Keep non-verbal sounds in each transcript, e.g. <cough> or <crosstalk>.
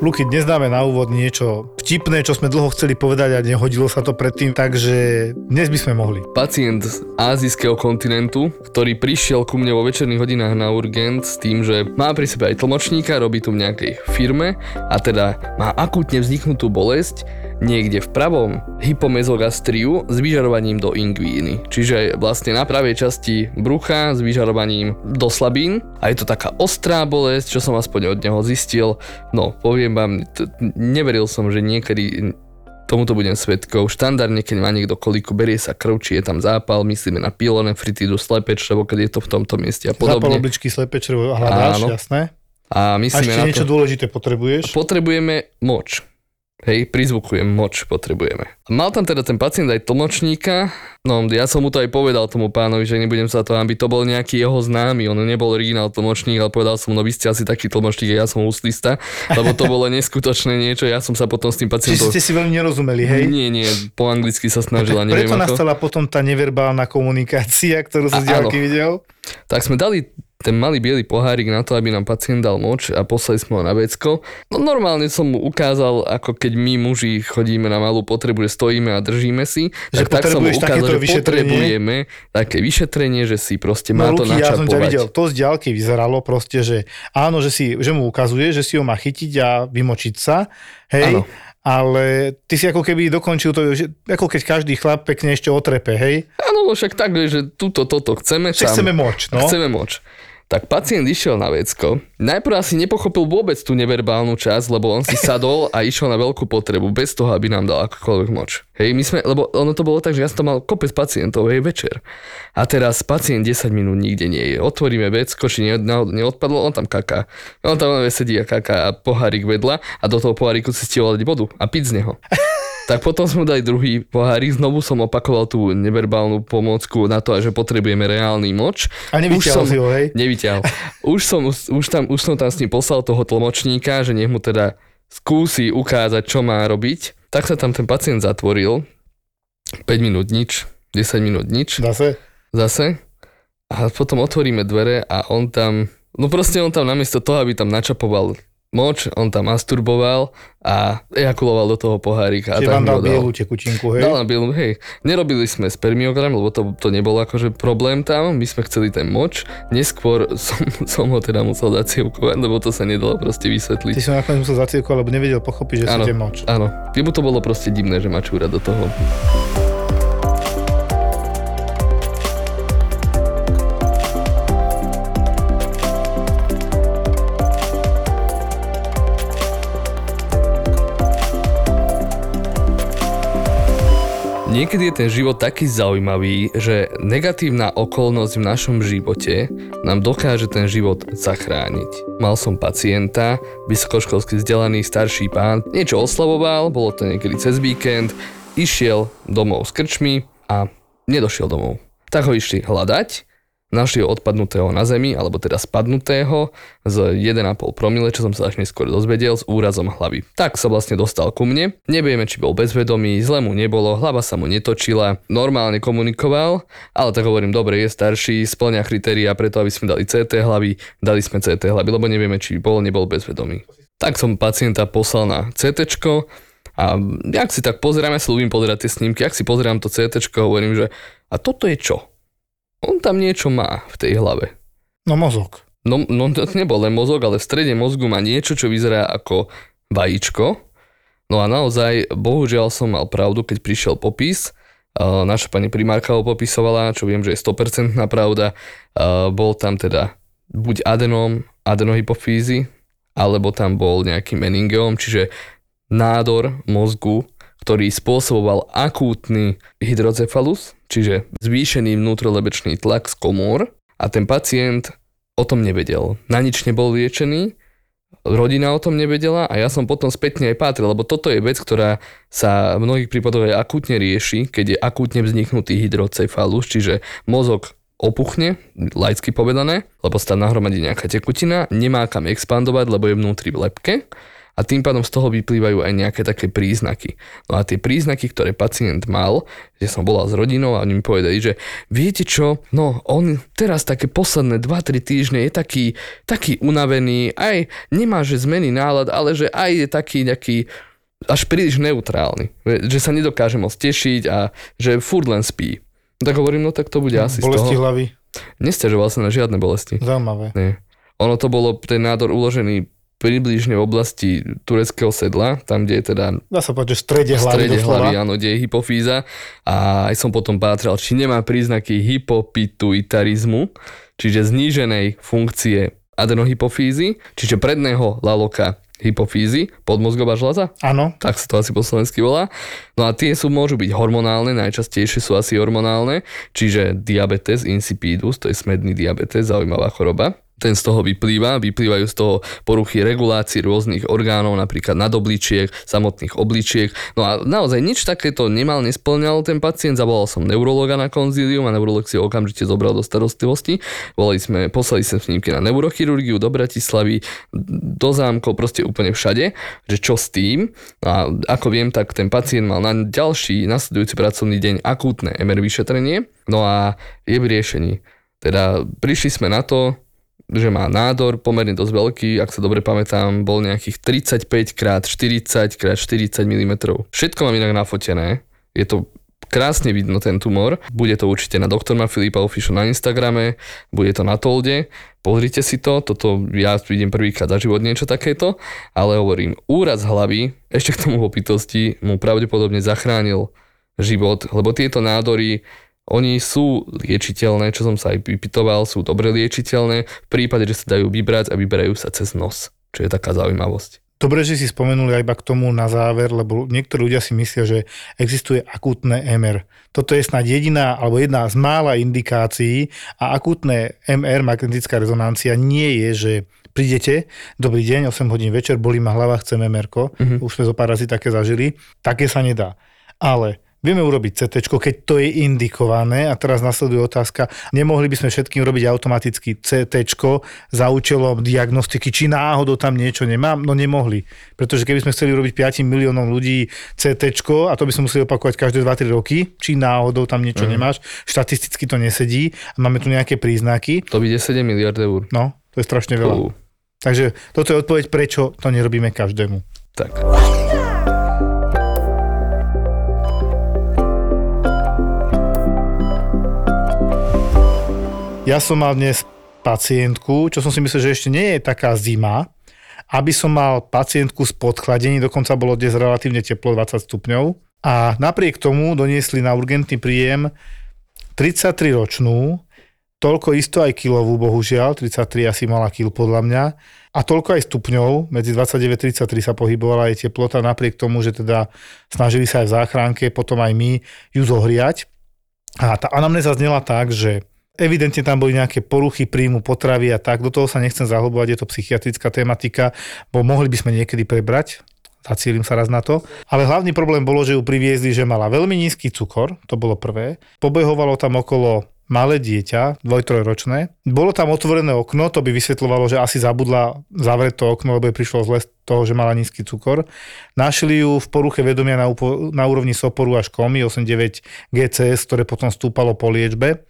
Luky, dnes dáme na úvod niečo vtipné, čo sme dlho chceli povedať a nehodilo sa to predtým, takže dnes by sme mohli. Pacient z azijského kontinentu, ktorý prišiel ku mne vo večerných hodinách na urgent s tým, že má pri sebe aj tlmočníka, robí tu v nejakej firme a teda má akútne vzniknutú bolesť, niekde v pravom hypomezogastriu s vyžarovaním do ingvíny. Čiže vlastne na pravej časti brucha s vyžarovaním do slabín. A je to taká ostrá bolesť, čo som aspoň od neho zistil. No, poviem vám, t- neveril som, že niekedy tomuto budem svetkou. Štandardne, keď má niekto koliku, berie sa krv, či je tam zápal, myslíme na pilonefritidu, slepé črevo, keď je to v tomto mieste a podobne. Zápal obličky, slepé črevo hľadáš, Áno. jasné. A A myslíme ešte na niečo to, dôležité potrebuješ? potrebujeme moč. Hej, prizvukujem, moč potrebujeme. Mal tam teda ten pacient aj tlmočníka, no ja som mu to aj povedal tomu pánovi, že nebudem sa to, aby to bol nejaký jeho známy, on nebol originál tlmočník, ale povedal som, no vy ste asi taký tlmočník, ja som úslista, lebo to bolo neskutočné niečo, ja som sa potom s tým Čiže pacientom... ste si veľmi nerozumeli, hej? Nie, nie, po anglicky sa snažila, neviem Preto ako. nastala potom tá neverbálna komunikácia, ktorú som z videl. Tak sme dali ten malý biely pohárik na to, aby nám pacient dal moč a poslali sme ho na vecko. No normálne som mu ukázal, ako keď my muži chodíme na malú potrebu, že stojíme a držíme si, Že tak, tak som mu ukázal, že potrebujeme také vyšetrenie, že si proste má No to Luky, ja som ťa načapovať. videl, to z diaľky vyzeralo proste, že áno, že, si, že mu ukazuje, že si ho má chytiť a vymočiť sa, hej, Áno. ale ty si ako keby dokončil to, že ako keď každý chlap pekne ešte otrepe, hej, Áno, však tak, že túto, toto chceme. tam- chceme moč, no. Chceme moč. Tak pacient išiel na vecko. Najprv asi nepochopil vôbec tú neverbálnu časť, lebo on si sadol a išiel na veľkú potrebu, bez toho, aby nám dal akokoľvek moč. Hej, my sme, lebo ono to bolo tak, že ja som tam mal kopec pacientov, hej, večer. A teraz pacient 10 minút nikde nie je. Otvoríme vecko, či ne, ne- neodpadlo, on tam kaká. On tam len sedí a kaká a pohárik vedľa a do toho poháriku si stihol dať vodu a piť z neho. Tak potom sme dali druhý pohárik, znovu som opakoval tú neverbálnu pomôcku na to, že potrebujeme reálny moč. A nevyťahol si ho, hej? Nevyťahol. <laughs> Už som, už, tam, už som tam s ním poslal toho tlmočníka, že nech mu teda skúsi ukázať, čo má robiť. Tak sa tam ten pacient zatvoril. 5 minút nič, 10 minút nič Zase? zase. A potom otvoríme dvere a on tam, no proste on tam namiesto toho, aby tam načapoval moč, on tam masturboval a ejakuloval do toho pohárika. Čiže vám dal dal. tekutinku, hej? Dal nám bielu, hej. Nerobili sme spermiogram, lebo to, to nebol akože problém tam. My sme chceli ten moč. Neskôr <laughs> som, som ho teda musel zacievkovať, lebo to sa nedalo proste Ty vysvetliť. si ho nakoniec musel zacievkovať, lebo nevedel pochopiť, že Áno, chcete moč. áno. Jemu to bolo proste divné, že ma čúra do toho. Niekedy je ten život taký zaujímavý, že negatívna okolnosť v našom živote nám dokáže ten život zachrániť. Mal som pacienta, vysokoškolsky vzdelaný starší pán, niečo oslavoval, bolo to niekedy cez víkend, išiel domov s krčmi a nedošiel domov. Tak ho išli hľadať, našli ho odpadnutého na zemi, alebo teda spadnutého z 1,5 promile, čo som sa až neskôr dozvedel, s úrazom hlavy. Tak sa vlastne dostal ku mne. Nevieme, či bol bezvedomý, zle mu nebolo, hlava sa mu netočila, normálne komunikoval, ale tak hovorím, dobre, je starší, splňa kritéria preto, aby sme dali CT hlavy, dali sme CT hlavy, lebo nevieme, či bol, nebol bezvedomý. Tak som pacienta poslal na CT a jak si tak pozerám, ja si ľúbim pozerať tie snímky, ak si pozerám to CT, hovorím, že a toto je čo? On tam niečo má v tej hlave. No mozog. No, no to nebol len mozog, ale v strede mozgu má niečo, čo vyzerá ako vajíčko. No a naozaj, bohužiaľ som mal pravdu, keď prišiel popis. Naša pani primárka ho popisovala, čo viem, že je 100% pravda. Bol tam teda buď adenom, adenohypofízy, alebo tam bol nejaký meningeom, čiže nádor mozgu, ktorý spôsoboval akútny hydrocefalus, čiže zvýšený vnútrolebečný tlak z komôr a ten pacient o tom nevedel. Na nič nebol liečený, rodina o tom nevedela a ja som potom spätne aj patril, lebo toto je vec, ktorá sa v mnohých prípadoch aj akútne rieši, keď je akútne vzniknutý hydrocefalus, čiže mozog opuchne, laicky povedané, lebo sa tam nahromadí nejaká tekutina, nemá kam expandovať, lebo je vnútri v lepke a tým pádom z toho vyplývajú aj nejaké také príznaky. No a tie príznaky, ktoré pacient mal, že som bola s rodinou a oni mi povedali, že viete čo, no on teraz také posledné 2-3 týždne je taký, taký unavený, aj nemá že zmeny nálad, ale že aj je taký nejaký až príliš neutrálny, že sa nedokáže moc tešiť a že furt len spí. Tak hovorím, no tak to bude asi Bolesti z toho. hlavy. Nestiažoval sa na žiadne bolesti. Zaujímavé. Nie. Ono to bolo, ten nádor uložený približne v oblasti tureckého sedla, tam, kde je teda Dá sa povedať, že v strede v hlavy strede doslova. hlavy, áno, kde je hypofýza a aj som potom pátral, či nemá príznaky hypopituitarizmu, čiže zníženej funkcie adenohypofýzy, čiže predného laloka hypofýzy, podmozgová žľaza, Áno, tak sa to asi po slovensky volá. No a tie sú, môžu byť hormonálne, najčastejšie sú asi hormonálne, čiže diabetes insipidus, to je smedný diabetes, zaujímavá choroba. Ten z toho vyplýva, vyplývajú z toho poruchy regulácií rôznych orgánov, napríklad nadobličiek, samotných obličiek. No a naozaj nič takéto nemal, nesplňal ten pacient. Zavolal som neurologa na konzílium a neurolog si ho okamžite zobral do starostlivosti. Volali sme, poslali sme snímky na neurochirurgiu do Bratislavy, do zámkov, proste úplne všade, že čo s tým. No a ako viem, tak ten pacient mal na ďalší nasledujúci pracovný deň akútne MR vyšetrenie, no a je v riešení. Teda prišli sme na to, že má nádor pomerne dosť veľký, ak sa dobre pamätám, bol nejakých 35 x 40 x 40 mm. Všetko mám inak nafotené, je to krásne vidno ten tumor, bude to určite na doktorma Filipa Official na Instagrame, bude to na Tolde, pozrite si to, toto ja vidím prvýkrát za život niečo takéto, ale hovorím, úraz hlavy, ešte k tomu opitosti, mu pravdepodobne zachránil život, lebo tieto nádory oni sú liečiteľné, čo som sa aj vypitoval, sú dobre liečiteľné v prípade, že sa dajú vybrať a vyberajú sa cez nos, čo je taká zaujímavosť. Dobre, že si spomenuli aj iba k tomu na záver, lebo niektorí ľudia si myslia, že existuje akútne MR. Toto je snad jediná alebo jedna z mála indikácií a akútne MR, magnetická rezonancia, nie je, že prídete, dobrý deň, 8 hodín večer, bolí ma hlava, chcem MR, uh-huh. už sme zo pár razy také zažili, také sa nedá. Ale Vieme urobiť CT, keď to je indikované a teraz nasleduje otázka, nemohli by sme všetkým robiť automaticky CT za účelom diagnostiky, či náhodou tam niečo nemám? No nemohli, pretože keby sme chceli robiť 5 miliónom ľudí CT, a to by sme museli opakovať každé 2-3 roky, či náhodou tam niečo mm. nemáš, štatisticky to nesedí a máme tu nejaké príznaky. To bude 7 miliard eur. No, to je strašne veľa. Uh. Takže toto je odpoveď, prečo to nerobíme každému. Tak. Ja som mal dnes pacientku, čo som si myslel, že ešte nie je taká zima, aby som mal pacientku s podchladením, dokonca bolo dnes relatívne teplo, 20 stupňov. A napriek tomu doniesli na urgentný príjem 33 ročnú, toľko isto aj kilovú, bohužiaľ, 33 asi mala kil podľa mňa, a toľko aj stupňov, medzi 29 a 33 sa pohybovala aj teplota, napriek tomu, že teda snažili sa aj v záchránke, potom aj my ju zohriať. A tá anamnéza znela tak, že Evidentne tam boli nejaké poruchy príjmu potravy a tak, do toho sa nechcem zahlbovať, je to psychiatrická tematika, bo mohli by sme niekedy prebrať, zacielim sa raz na to. Ale hlavný problém bolo, že ju priviezli, že mala veľmi nízky cukor, to bolo prvé. Pobehovalo tam okolo malé dieťa, dvoj-trojročné. Bolo tam otvorené okno, to by vysvetľovalo, že asi zabudla zavrieť to okno, lebo jej prišlo zle z toho, že mala nízky cukor. Našli ju v poruche vedomia na, upo- na úrovni soporu až komy, 8-9 GCS, ktoré potom stúpalo po liečbe.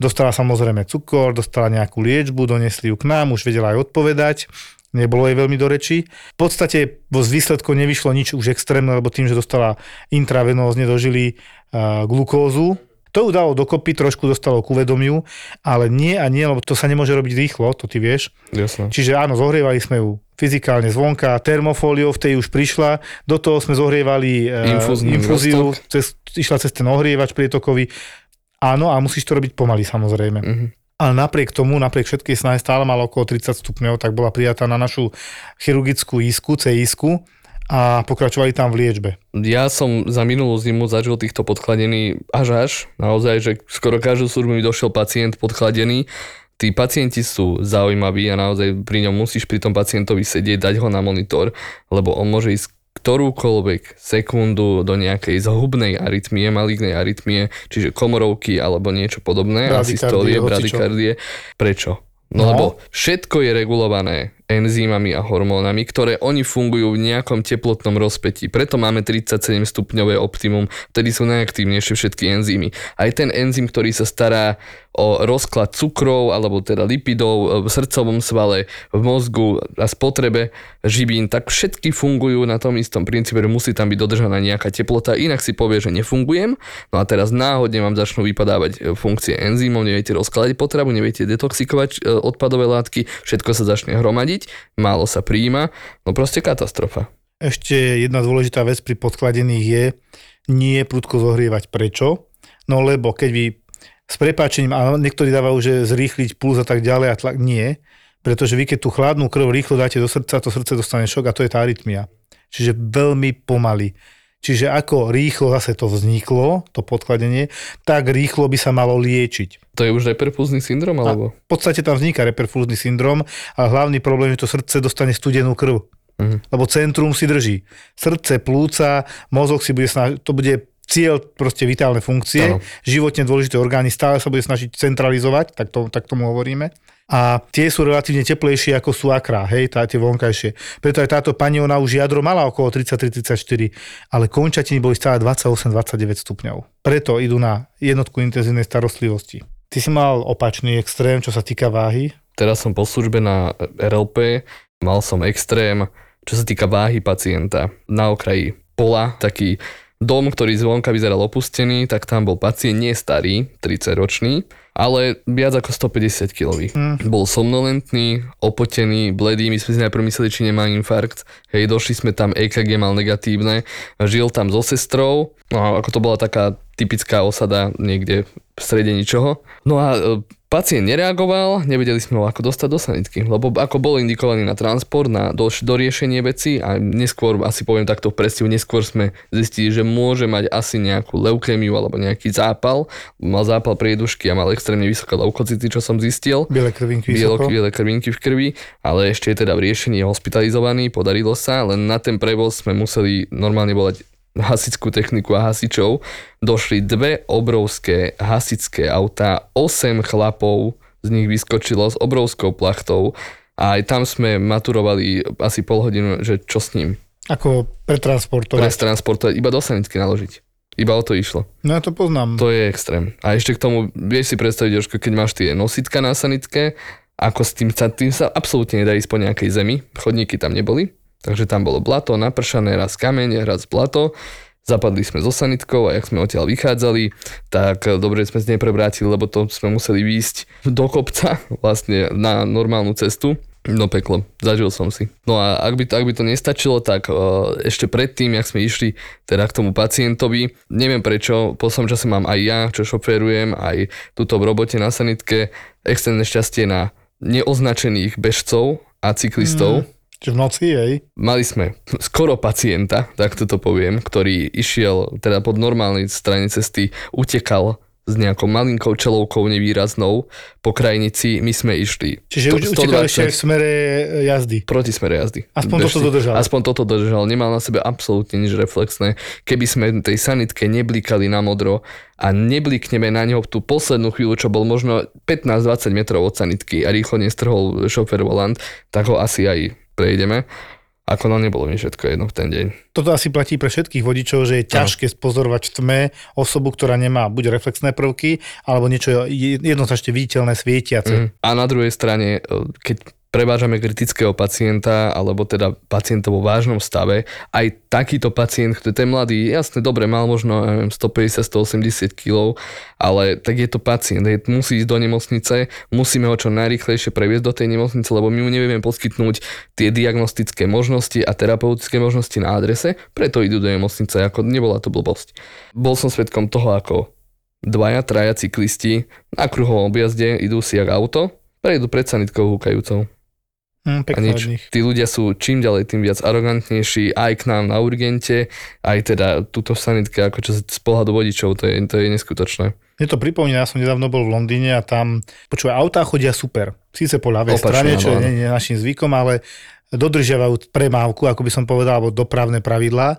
Dostala samozrejme cukor, dostala nejakú liečbu, donesli ju k nám, už vedela aj odpovedať, nebolo jej veľmi do reči. V podstate vo výsledku nevyšlo nič už extrémne, lebo tým, že dostala intravenózne dožili uh, glukózu, to ju dalo dokopy, trošku dostalo k uvedomiu, ale nie a nie, lebo to sa nemôže robiť rýchlo, to ty vieš. Jasne. Čiže áno, zohrievali sme ju fyzikálne zvonka, termofóliou v tej už prišla, do toho sme zohrievali Infúzny infúziu, cez, išla cez ten ohrievač prietokový, Áno, a musíš to robiť pomaly samozrejme. Mhm. Ale napriek tomu, napriek všetkej snahe stále mala okolo 30 stupňov, tak bola prijatá na našu chirurgickú isku, C-isku a pokračovali tam v liečbe. Ja som za minulú zimu zažil týchto podchladený až až. Naozaj, že skoro každú službu mi došiel pacient podchladený. Tí pacienti sú zaujímaví a naozaj pri ňom musíš pri tom pacientovi sedieť, dať ho na monitor, lebo on môže ísť ktorúkoľvek sekundu do nejakej zhubnej arytmie, malignej arytmie, čiže komorovky alebo niečo podobné, asystólie, bradykardie. Prečo? No, no lebo všetko je regulované enzýmami a hormónami, ktoré oni fungujú v nejakom teplotnom rozpetí. Preto máme 37 stupňové optimum, vtedy sú najaktívnejšie všetky enzymy. Aj ten enzym, ktorý sa stará o rozklad cukrov alebo teda lipidov v srdcovom svale, v mozgu a spotrebe živín, tak všetky fungujú na tom istom princípe, že musí tam byť dodržaná nejaká teplota, inak si povie, že nefungujem. No a teraz náhodne vám začnú vypadávať funkcie enzymov, neviete rozkladať potravu, neviete detoxikovať e, odpadové látky, všetko sa začne hromadiť málo sa príjima, no proste katastrofa. Ešte jedna dôležitá vec pri podkladených je nie prudko zohrievať. Prečo? No lebo keď vy s prepáčením, a niektorí dávajú, že zrýchliť puls a tak ďalej a tlak, nie. Pretože vy keď tú chladnú krv rýchlo dáte do srdca, to srdce dostane šok a to je tá arytmia. Čiže veľmi pomaly. Čiže ako rýchlo zase to vzniklo, to podkladenie, tak rýchlo by sa malo liečiť. To je už reperfúzny syndrom? Alebo? A v podstate tam vzniká reperfúzny syndrom, ale hlavný problém je, že to srdce dostane studenú krv. Uh-huh. Lebo centrum si drží. Srdce, plúca, mozog si bude snažiť, to bude cieľ proste vitálne funkcie, ano. životne dôležité orgány stále sa bude snažiť centralizovať, tak, to, tak tomu hovoríme a tie sú relatívne teplejšie ako sú akrá, hej, tá, tie vonkajšie. Preto aj táto pani, ona už jadro mala okolo 33-34, ale končatiny boli stále 28-29 stupňov. Preto idú na jednotku intenzívnej starostlivosti. Ty si mal opačný extrém, čo sa týka váhy? Teraz som po službe na RLP, mal som extrém, čo sa týka váhy pacienta. Na okraji pola, taký dom, ktorý zvonka vyzeral opustený, tak tam bol pacient nie starý, 30 ročný, ale viac ako 150 kg. Mm. Bol somnolentný, opotený, bledý, my sme si najprv mysleli, či nemá infarkt. Hej, došli sme tam, EKG mal negatívne, žil tam so sestrou, no ako to bola taká typická osada niekde v strede ničoho. No a e, Pacient nereagoval, nevedeli sme ho ako dostať do sanitky, lebo ako bol indikovaný na transport, na do, doriešenie veci a neskôr, asi poviem takto v neskôr sme zistili, že môže mať asi nejakú leukémiu alebo nejaký zápal. Mal zápal priedušky a mal extrémne vysoké leukocity, čo som zistil. Biele krvinky Bielo, Biele krvinky v krvi, ale ešte je teda v riešení hospitalizovaný, podarilo sa, len na ten prevoz sme museli normálne volať hasickú techniku a hasičov, došli dve obrovské hasické autá, 8 chlapov z nich vyskočilo s obrovskou plachtou a aj tam sme maturovali asi pol hodinu, že čo s ním. Ako pretransportovať. Pretransportovať, iba do sanitky naložiť. Iba o to išlo. No ja to poznám. To je extrém. A ešte k tomu, vieš si predstaviť, Jožko, keď máš tie nositka na sanitke, ako s tým tým sa absolútne nedá ísť po nejakej zemi, chodníky tam neboli, Takže tam bolo blato, napršané, raz kameň, raz blato. Zapadli sme so sanitkou a jak sme odtiaľ vychádzali, tak dobre sme z nej prevrátili, lebo to sme museli výjsť <laughs> do kopca vlastne na normálnu cestu. No peklo, zažil som si. No a ak by to, ak by to nestačilo, tak uh, ešte predtým, jak sme išli teda k tomu pacientovi, neviem prečo, po som čase mám aj ja, čo šoférujem, aj túto v robote na sanitke, extrémne šťastie na neoznačených bežcov a cyklistov, mm Čiže v noci, jej? Mali sme <laughs> skoro pacienta, tak to poviem, ktorý išiel teda pod normálnej strane cesty, utekal s nejakou malinkou čelovkou nevýraznou po krajnici, my sme išli. Čiže to, utekal ešte v smere jazdy. Proti smere jazdy. Aspoň Bežci. toto dodržal. Aspoň toto dodržal, nemal na sebe absolútne nič reflexné. Keby sme tej sanitke neblikali na modro a neblikneme na neho tú poslednú chvíľu, čo bol možno 15-20 metrov od sanitky a rýchlo nestrhol šofer volant, tak ho asi aj prejdeme. Ako no nebolo mi všetko jedno v ten deň. Toto asi platí pre všetkých vodičov, že je ťažké spozorovať v tme osobu, ktorá nemá buď reflexné prvky, alebo niečo jednoznačne viditeľné svietiace. Mm. A na druhej strane, e, keď prevážame kritického pacienta, alebo teda pacienta vo vážnom stave, aj takýto pacient, ktorý je mladý, jasne, dobre, mal možno neviem, 150-180 kg, ale tak je to pacient, je, musí ísť do nemocnice, musíme ho čo najrychlejšie previesť do tej nemocnice, lebo my mu nevieme poskytnúť tie diagnostické možnosti a terapeutické možnosti na adrese, preto idú do nemocnice, ako nebola to blbosť. Bol som svedkom toho, ako dvaja, traja cyklisti na kruhovom objazde idú si jak auto, prejdú pred sanitkou húkajúcou Hm, A nič. Tí ľudia sú čím ďalej tým viac arogantnejší aj k nám na urgente, aj teda túto sanitke, ako čo z pohľadu vodičov, to je, to je neskutočné. Mne to pripomína, ja som nedávno bol v Londýne a tam, počúvaj, autá chodia super. Síce po ľavej Opačne, strane, čo áno, áno. nie je našim zvykom, ale dodržiavajú premávku, ako by som povedal, alebo dopravné pravidlá,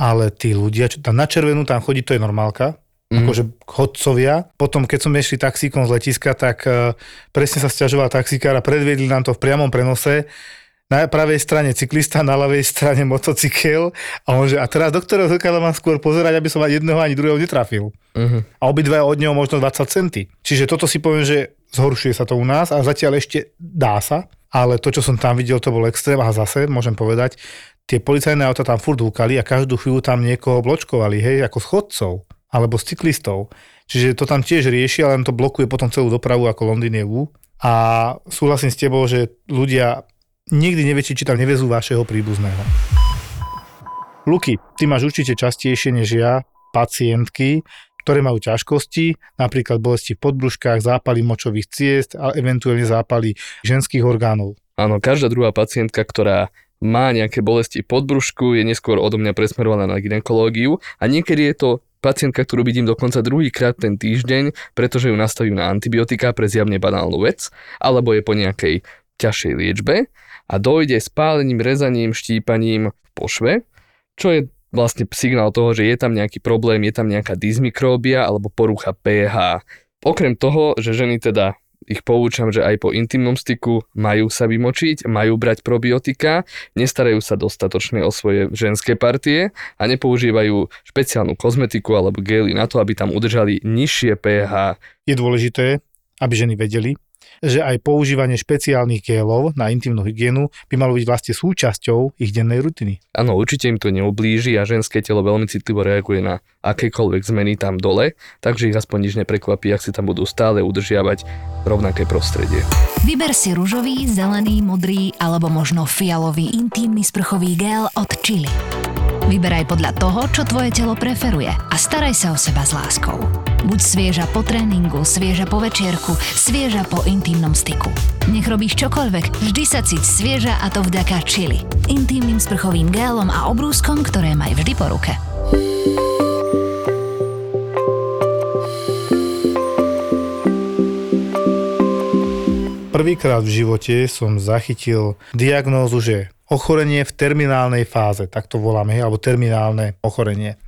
ale tí ľudia, čo tam na červenú tam chodí, to je normálka, Mhm. akože chodcovia. Potom, keď som išli taxíkom z letiska, tak e, presne sa stiažoval taxikár a predviedli nám to v priamom prenose. Na pravej strane cyklista, na ľavej strane motocykel a on že, a teraz do ktorého zrkadla mám skôr pozerať, aby som ani jedného ani druhého netrafil Uh-huh. a obidva od neho možno 20 centy. Čiže toto si poviem, že zhoršuje sa to u nás a zatiaľ ešte dá sa, ale to, čo som tam videl, to bol extrém a zase, môžem povedať, tie policajné auta tam furt húkali a každú chvíľu tam niekoho bločkovali, hej, ako schodcov alebo s cyklistov. Čiže to tam tiež rieši, ale to blokuje potom celú dopravu ako Londýn je. A súhlasím s tebou, že ľudia nikdy neviete, či tam nevezú vašeho príbuzného. Luky, ty máš určite častejšie než ja pacientky, ktoré majú ťažkosti, napríklad bolesti v podbruškách, zápaly močových ciest a eventuálne zápaly ženských orgánov. Áno, každá druhá pacientka, ktorá má nejaké bolesti pod brúšku, je neskôr odo mňa presmerovaná na ginekológiu a niekedy je to pacientka, ktorú vidím dokonca druhýkrát ten týždeň, pretože ju nastavím na antibiotika pre zjavne banálnu vec, alebo je po nejakej ťažšej liečbe a dojde spálením, rezaním, štípaním v pošve, čo je vlastne signál toho, že je tam nejaký problém, je tam nejaká dysmikróbia alebo porucha pH. Okrem toho, že ženy teda ich poučam, že aj po intimnom styku majú sa vymočiť, majú brať probiotika, nestarajú sa dostatočne o svoje ženské partie a nepoužívajú špeciálnu kozmetiku alebo gely na to, aby tam udržali nižšie pH. Je dôležité, aby ženy vedeli, že aj používanie špeciálnych gélov na intimnú hygienu by malo byť vlastne súčasťou ich dennej rutiny. Áno, určite im to neublíži a ženské telo veľmi citlivo reaguje na akékoľvek zmeny tam dole, takže ich aspoň nič neprekvapí, ak si tam budú stále udržiavať rovnaké prostredie. Vyber si ružový, zelený, modrý alebo možno fialový intímny sprchový gel od Chili. Vyberaj podľa toho, čo tvoje telo preferuje a staraj sa o seba s láskou. Buď svieža po tréningu, svieža po večierku, svieža po intimnom styku. Nech robíš čokoľvek, vždy sa cíť svieža a to vďaka Chili. Intímnym sprchovým gélom a obrúskom, ktoré maj vždy po ruke. Prvýkrát v živote som zachytil diagnózu, že ochorenie v terminálnej fáze, tak to voláme, alebo terminálne ochorenie.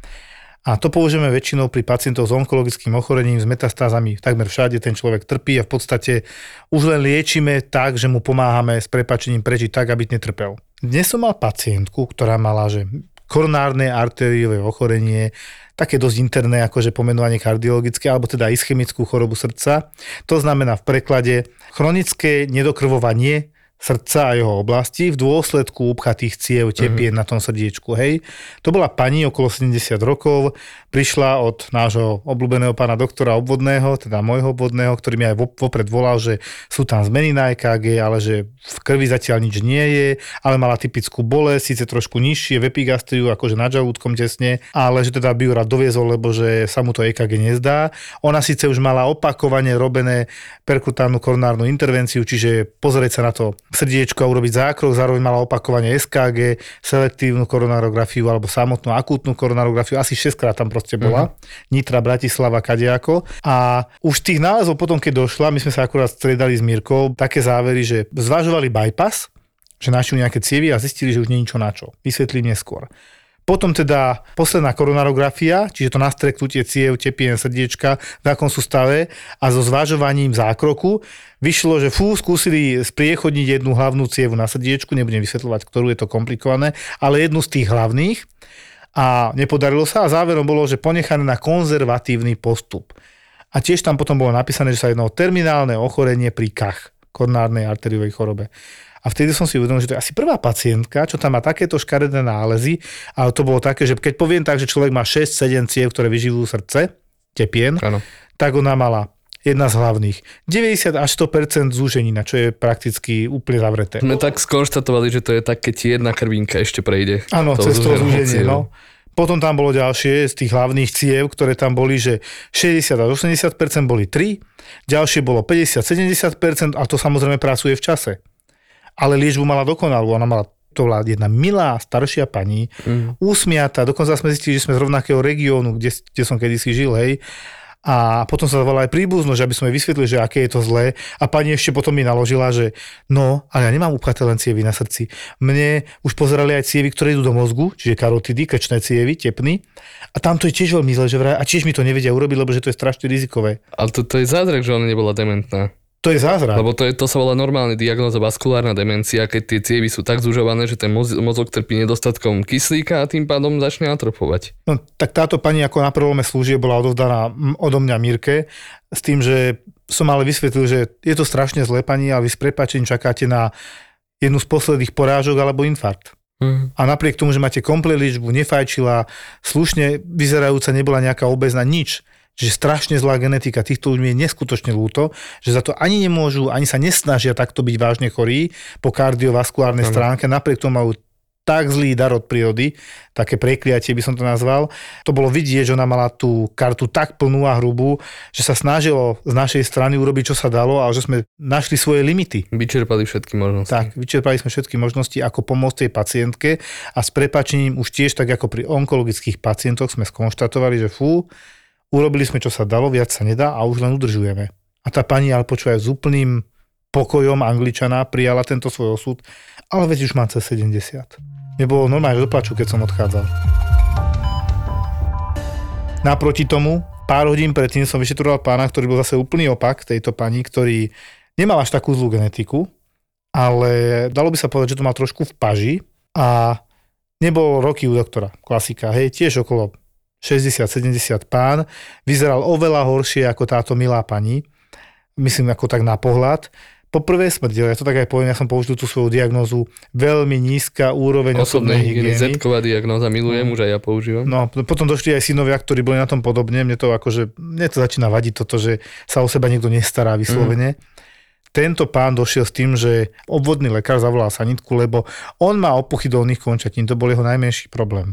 A to použijeme väčšinou pri pacientov s onkologickým ochorením, s metastázami. Takmer všade ten človek trpí a v podstate už len liečíme tak, že mu pomáhame s prepačením prežiť tak, aby netrpel. Dnes som mal pacientku, ktorá mala, že koronárne arteriové ochorenie, také dosť interné akože pomenovanie kardiologické, alebo teda ischemickú chorobu srdca. To znamená v preklade chronické nedokrvovanie srdca a jeho oblasti v dôsledku upchatých ciev, tepien uh-huh. na tom srdiečku. Hej. To bola pani okolo 70 rokov, prišla od nášho obľúbeného pána doktora obvodného, teda môjho obvodného, ktorý mi aj vopred volal, že sú tam zmeny na EKG, ale že v krvi zatiaľ nič nie je, ale mala typickú bolesť, síce trošku nižšie, v epigastriu, akože nad žalúdkom tesne, ale že teda by ju rád doviezol, lebo že sa mu to EKG nezdá. Ona síce už mala opakovane robené perkutánnu koronárnu intervenciu, čiže pozrieť sa na to srdiečko a urobiť zákrok, zároveň mala opakovanie SKG, selektívnu koronarografiu alebo samotnú akútnu koronarografiu, asi 6 krát tam proste bola. Uh-huh. Nitra, Bratislava, Kadiako. A už tých nálezov potom, keď došla, my sme sa akurát stredali s Mírkou, také závery, že zvažovali bypass, že našli nejaké cievy a zistili, že už nie je ničo na čo. Vysvetlím neskôr. Potom teda posledná koronarografia, čiže to nastreknutie ciev, tepien srdiečka, v akom sú stave a so zvážovaním zákroku. Vyšlo, že fú, skúsili spriechodniť jednu hlavnú cievu na srdiečku, nebudem vysvetľovať, ktorú je to komplikované, ale jednu z tých hlavných. A nepodarilo sa a záverom bolo, že ponechané na konzervatívny postup. A tiež tam potom bolo napísané, že sa jedno terminálne ochorenie pri kach, koronárnej arteriovej chorobe. A vtedy som si uvedomil, že to je asi prvá pacientka, čo tam má takéto škaredé nálezy, ale to bolo také, že keď poviem tak, že človek má 6-7 ciev, ktoré vyživujú srdce, tepien, Áno. tak ona mala jedna z hlavných. 90 až 100% zúženina, čo je prakticky úplne zavreté. Sme tak skonštatovali, že to je tak, keď jedna krvinka ešte prejde. Áno, cez to zúženie, no. Potom tam bolo ďalšie z tých hlavných ciev, ktoré tam boli, že 60 až 80% boli 3, ďalšie bolo 50-70% a to samozrejme pracuje v čase. ale liečbu mala dokonalú. Ona mala to bola jedna milá staršia pani, mm. usmiata, dokonca sme zistili, že sme z rovnakého regiónu, kde, kde som kedysi žil, hej. A potom sa zavolala aj príbuznosť, aby sme vysvetlili, že aké je to zlé. A pani ešte potom mi naložila, že no, ale ja nemám upchaté len cievy na srdci. Mne už pozerali aj cievy, ktoré idú do mozgu, čiže karotidy, krčné cievy, tepny. A tam to je tiež veľmi zle, že vraj, a tiež mi to nevedia urobiť, lebo že to je strašne rizikové. Ale to, to je zázrak, že ona nebola dementná. To je zázrak. Lebo to, je, to sa volá normálny diagnoza vaskulárna demencia, keď tie cievy sú tak zužované, že ten mozog trpí nedostatkom kyslíka a tým pádom začne atrofovať. No tak táto pani ako na prvome slúžie bola odovzdaná odo mňa Mirke s tým, že som ale vysvetlil, že je to strašne zlé pani, ale vy s prepačením čakáte na jednu z posledných porážok alebo infarkt. Mm. A napriek tomu, že máte komplet liečbu, nefajčila, slušne vyzerajúca, nebola nejaká obezná, nič Čiže strašne zlá genetika týchto ľudí je neskutočne ľúto, že za to ani nemôžu, ani sa nesnažia takto byť vážne chorí po kardiovaskulárnej ano. stránke, napriek tomu majú tak zlý dar od prírody, také prekliatie by som to nazval. To bolo vidieť, že ona mala tú kartu tak plnú a hrubú, že sa snažilo z našej strany urobiť, čo sa dalo, ale že sme našli svoje limity. Vyčerpali všetky možnosti. Tak, vyčerpali sme všetky možnosti, ako pomôcť tej pacientke a s prepačením už tiež tak ako pri onkologických pacientoch sme skonštatovali, že fú, urobili sme, čo sa dalo, viac sa nedá a už len udržujeme. A tá pani, ale počúvaj, s úplným pokojom Angličana prijala tento svoj osud, ale veď už má cez 70. Mne bolo normálne, doplaču, keď som odchádzal. Naproti tomu, pár hodín predtým som vyšetroval pána, ktorý bol zase úplný opak tejto pani, ktorý nemal až takú zlú genetiku, ale dalo by sa povedať, že to mal trošku v paži a nebol roky u doktora. Klasika, hej, tiež okolo 60-70 pán, vyzeral oveľa horšie ako táto milá pani, myslím ako tak na pohľad. Po prvé smrdel, ja to tak aj poviem, ja som použil tú svoju diagnózu, veľmi nízka úroveň osobnej, osobnej hygieny. Z-ková diagnóza, milujem, mm. už aj ja používam. No, potom došli aj synovia, ktorí boli na tom podobne, mne to akože, mne to začína vadiť toto, že sa o seba niekto nestará vyslovene. Mm. Tento pán došiel s tým, že obvodný lekár zavolal sanitku, lebo on má opuchy dolných končatín, to bol jeho najmenší problém.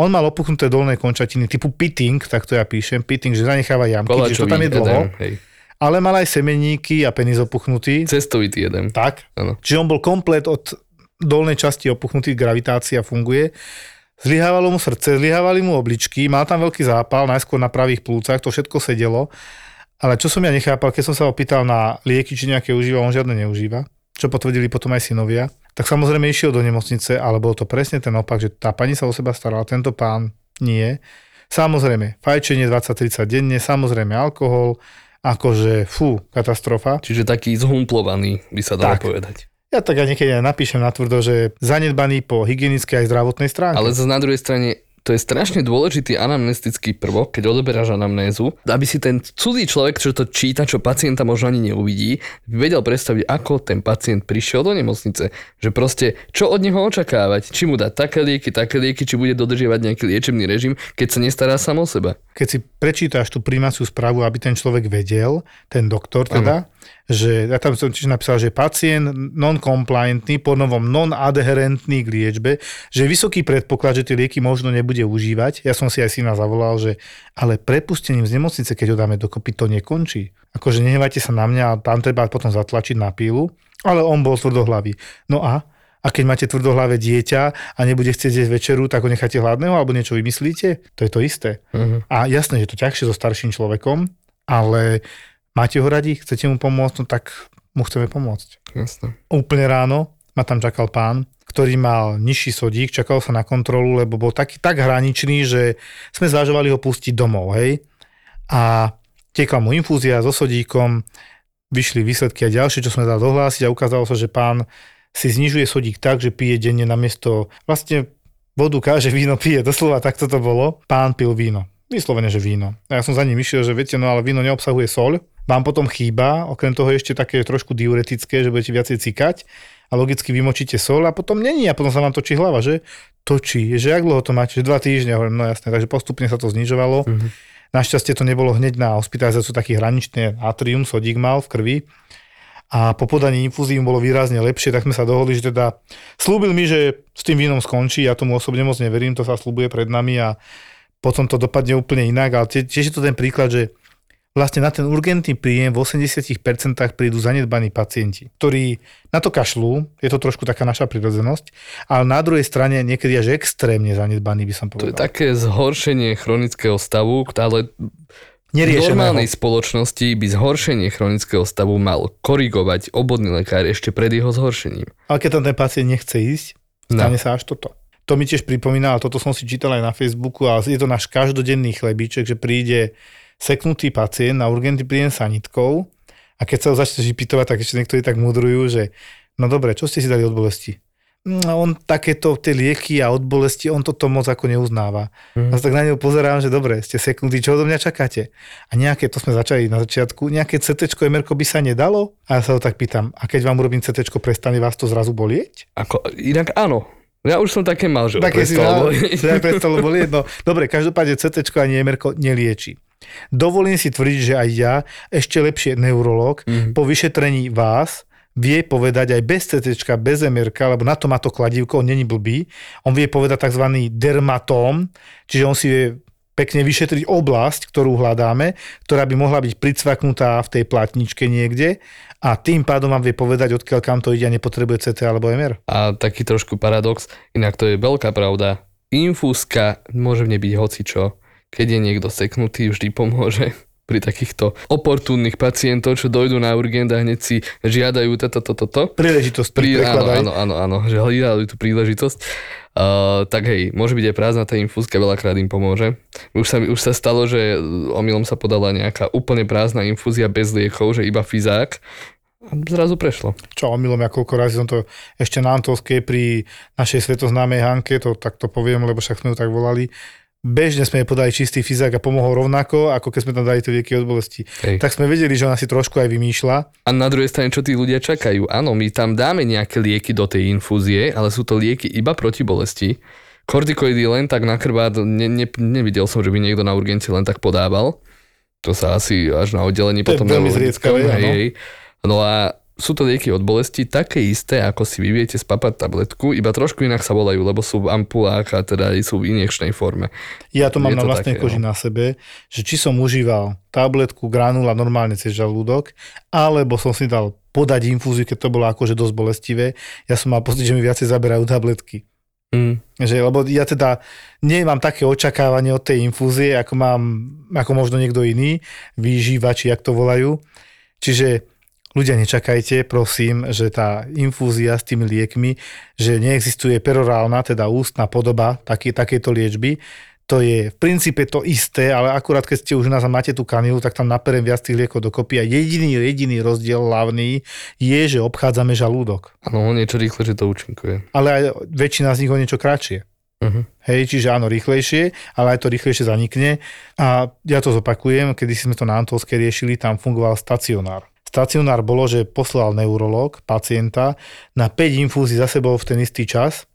On mal opuchnuté dolné končatiny typu pitting, tak to ja píšem, pitting, že zanecháva jamky, Koláčový, že to tam je dlho. Edem, Ale mal aj semeníky a penis opuchnutý. Cestovitý jeden. Tak. Ano. Čiže on bol komplet od dolnej časti opuchnutý, gravitácia funguje. Zlyhávalo mu srdce, zlyhávali mu obličky, mal tam veľký zápal, najskôr na pravých plúcach, to všetko sedelo. Ale čo som ja nechápal, keď som sa opýtal na lieky, či nejaké užíva, on žiadne neužíva, čo potvrdili potom aj synovia tak samozrejme išiel do nemocnice, ale bol to presne ten opak, že tá pani sa o seba starala, tento pán nie. Samozrejme, fajčenie 20-30 denne, samozrejme alkohol, akože fú, katastrofa. Čiže taký zhumplovaný by sa dalo tak. povedať. Ja tak ja niekedy napíšem na tvrdo, že zanedbaný po hygienickej aj zdravotnej stránke. Ale na druhej strane to je strašne dôležitý anamnestický prvok, keď odoberáš anamnézu, aby si ten cudzí človek, čo to číta, čo pacienta možno ani neuvidí, vedel predstaviť, ako ten pacient prišiel do nemocnice. Že proste, čo od neho očakávať. Či mu dá také lieky, také lieky, či bude dodržiavať nejaký liečebný režim, keď sa nestará sám o seba. Keď si prečítaš tú primáciu správu, aby ten človek vedel, ten doktor teda, ano že ja tam som tiež napísal, že pacient non-compliantný, po novom non-adherentný k liečbe, že vysoký predpoklad, že tie lieky možno nebude užívať. Ja som si aj syna zavolal, že ale prepustením z nemocnice, keď ho dáme dokopy, to nekončí. Akože nehevajte sa na mňa a tam treba potom zatlačiť na pílu, ale on bol tvrdohlavý. No a? A keď máte tvrdohlavé dieťa a nebude chcieť jesť večeru, tak ho necháte hladného alebo niečo vymyslíte? To je to isté. Uh-huh. A jasné, že to ťažšie so starším človekom, ale máte ho radi, chcete mu pomôcť, no tak mu chceme pomôcť. Jasne. Úplne ráno ma tam čakal pán, ktorý mal nižší sodík, čakal sa na kontrolu, lebo bol taký tak hraničný, že sme zvažovali ho pustiť domov, hej. A tekla mu infúzia so sodíkom, vyšli výsledky a ďalšie, čo sme dali dohlásiť a ukázalo sa, že pán si znižuje sodík tak, že pije denne na miesto, vlastne vodu káže, víno pije, doslova takto to bolo. Pán pil víno. Vyslovene, že víno. A ja som za ním išiel, že viete, no ale víno neobsahuje soľ, vám potom chýba, okrem toho ešte také trošku diuretické, že budete viacej cikať a logicky vymočíte sol a potom není a potom sa vám točí hlava, že točí, že jak dlho to máte, že dva týždne, hovorím, no jasné, takže postupne sa to znižovalo. Mm-hmm. Našťastie to nebolo hneď na hospitalizáciu taký hraničný atrium, sodík mal v krvi a po podaní infúzií bolo výrazne lepšie, tak sme sa dohodli, že teda slúbil mi, že s tým vínom skončí, ja tomu osobne moc neverím, to sa slúbuje pred nami a potom to dopadne úplne inak, ale tiež je to ten príklad, že vlastne na ten urgentný príjem v 80% prídu zanedbaní pacienti, ktorí na to kašľú, je to trošku taká naša prirodzenosť, ale na druhej strane niekedy až extrémne zanedbaní by som To je povedal. také zhoršenie chronického stavu, ale v normálnej spoločnosti by zhoršenie chronického stavu mal korigovať obvodný lekár ešte pred jeho zhoršením. Ale keď tam ten pacient nechce ísť, No. stane sa až toto. To mi tiež pripomína, ale toto som si čítal aj na Facebooku a je to náš každodenný chlebíček, že príde seknutý pacient na urgentný príjem sanitkou a keď sa ho začne vypytovať, tak ešte niektorí tak mudrujú, že no dobre, čo ste si dali od bolesti? No, on takéto tie lieky a od bolesti, on toto moc ako neuznáva. Mm. A sa tak na neho pozerám, že dobre, ste seknutí, čo odo mňa čakáte? A nejaké, to sme začali na začiatku, nejaké CT, MR by sa nedalo? A ja sa ho tak pýtam, a keď vám urobím CT, prestane vás to zrazu bolieť? Ako, inak áno. Ja už som také mal, že Také si prestalo mal, bolieť. <laughs> prestalo bolieť. No, dobre, každopádne CT ani MR nelieči. Dovolím si tvrdiť, že aj ja, ešte lepšie neurolog, mm-hmm. po vyšetrení vás vie povedať aj bez CT, bez MR, lebo na to má to kladívko, on není blbý, on vie povedať tzv. dermatóm, čiže on si vie pekne vyšetriť oblasť, ktorú hľadáme, ktorá by mohla byť pricvaknutá v tej platničke niekde a tým pádom vám vie povedať, odkiaľ kam to ide a nepotrebuje CT alebo MR. A taký trošku paradox, inak to je veľká pravda. Infúzka môže v nej byť hocičo. Keď je niekto seknutý, vždy pomôže <laughs> pri takýchto oportúnnych pacientov, čo dojdú na urgent a hneď si žiadajú toto, toto, toto. Príležitosť Prí, áno, áno, áno, áno, že hľadajú tú príležitosť. Uh, tak hej, môže byť aj prázdna tá infúzka, veľakrát im pomôže. Už sa, už sa stalo, že omylom sa podala nejaká úplne prázdna infúzia bez liekov, že iba fyzák. A zrazu prešlo. čo omylom, ja koľko razy som to ešte na Antolskej pri našej svetoznámej Hanke, to takto poviem, lebo však sme ju tak volali, bežne sme jej podali čistý fyzák a pomohol rovnako, ako keď sme tam dali tie lieky od bolesti. Hej. Tak sme vedeli, že ona si trošku aj vymýšľa. A na druhej strane, čo tí ľudia čakajú? Áno, my tam dáme nejaké lieky do tej infúzie, ale sú to lieky iba proti bolesti. Kortikoidy len tak na krvát, ne, ne, nevidel som, že by niekto na urgencii len tak podával. To sa asi až na oddelení To je potom veľmi neurologickom, zriedkavé. No a sú to lieky od bolesti také isté, ako si vy viete spapať tabletku, iba trošku inak sa volajú, lebo sú v ampulách a teda sú v injekčnej forme. Ja to mám Je na vlastnej také, koži no. na sebe, že či som užíval tabletku granula normálne cez žalúdok, alebo som si dal podať infúziu, keď to bolo akože dosť bolestivé. Ja som mal pocit, že mi viacej zaberajú tabletky. Mm. Že, lebo ja teda nemám také očakávanie od tej infúzie, ako mám, ako možno niekto iný, výživači, jak to volajú. Čiže ľudia nečakajte, prosím, že tá infúzia s tými liekmi, že neexistuje perorálna, teda ústna podoba taký, takéto liečby, to je v princípe to isté, ale akurát keď ste už nás máte tú kanilu, tak tam naperem viac tých liekov dokopy a jediný, jediný rozdiel hlavný je, že obchádzame žalúdok. Áno, niečo rýchle, že to účinkuje. Ale aj väčšina z nich o niečo kratšie. Uh-huh. Hej, čiže áno, rýchlejšie, ale aj to rýchlejšie zanikne. A ja to zopakujem, kedy sme to na Antolskej riešili, tam fungoval stacionár. Stacionár bolo, že poslal neurolog pacienta na 5 infúzií za sebou v ten istý čas,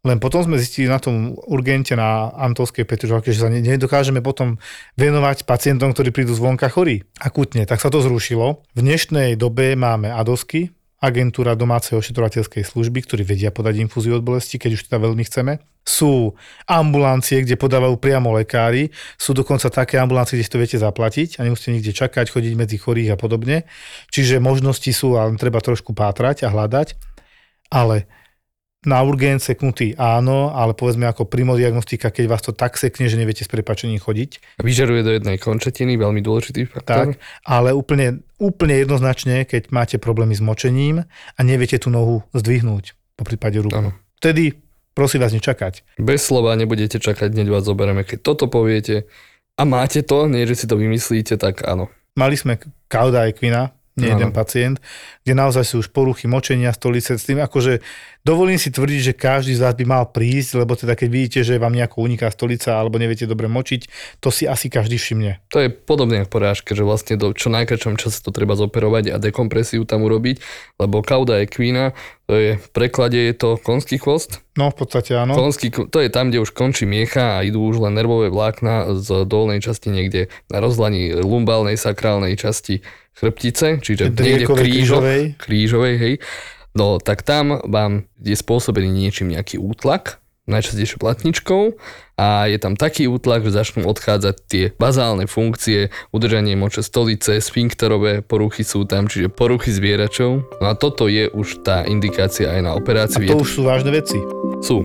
len potom sme zistili na tom urgente na Antolskej Petržalke, že sa ne- nedokážeme potom venovať pacientom, ktorí prídu zvonka chorí akutne. Tak sa to zrušilo. V dnešnej dobe máme ADOSky, agentúra domácej ošetrovateľskej služby, ktorí vedia podať infúziu od bolesti, keď už teda veľmi chceme. Sú ambulancie, kde podávajú priamo lekári. Sú dokonca také ambulancie, kde si to viete zaplatiť a nemusíte nikde čakať, chodiť medzi chorých a podobne. Čiže možnosti sú, ale treba trošku pátrať a hľadať. Ale na urgent seknutý áno, ale povedzme ako primodiagnostika, keď vás to tak sekne, že neviete s prepačením chodiť, Vyžaruje do jednej končetiny, veľmi dôležitý faktor. tak, ale úplne, úplne jednoznačne, keď máte problémy s močením a neviete tú nohu zdvihnúť, po prípade ruku. Vtedy prosím vás nečakať. Bez slova nebudete čakať, hneď vás zoberieme. Keď toto poviete a máte to, nie že si to vymyslíte, tak áno. Mali sme Kauda Equina, nie jeden pacient, kde naozaj sú už poruchy močenia, stolice, s tým akože dovolím si tvrdiť, že každý z vás by mal prísť, lebo teda keď vidíte, že vám nejako uniká stolica alebo neviete dobre močiť, to si asi každý všimne. To je podobne ako porážke, že vlastne do čo najkračom čase to treba zoperovať a dekompresiu tam urobiť, lebo kauda equina, to je v preklade je to konský chvost. No v podstate áno. Konský, to je tam, kde už končí miecha a idú už len nervové vlákna z dolnej časti niekde na rozlaní lumbálnej sakrálnej časti chrbtice, čiže niekde v krížoch, krížovej. krížovej, hej. No tak tam vám je spôsobený niečím nejaký útlak najčastejšou platničkou a je tam taký útlak, že začnú odchádzať tie bazálne funkcie, udržanie moče stolice, sfinkterové poruchy sú tam, čiže poruchy zvieračov. No a toto je už tá indikácia aj na operáciu. A to už sú vážne veci. Sú.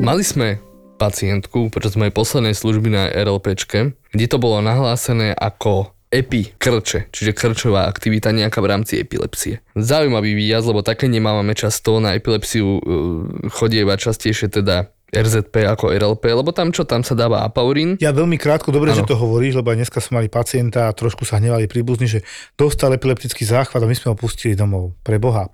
Mali sme pacientku počas mojej poslednej služby na RLPčke, kde to bolo nahlásené ako epi krče, čiže krčová aktivita nejaká v rámci epilepsie. Zaujímavý výjazd, lebo také nemávame často na epilepsiu uh, chodieva častejšie teda RZP ako RLP, lebo tam čo, tam sa dáva apaurín. Ja veľmi krátko, dobre, ano. že to hovoríš, lebo aj dneska sme mali pacienta a trošku sa hnevali príbuzní, že dostal epileptický záchvat a my sme ho pustili domov. Pre Boha.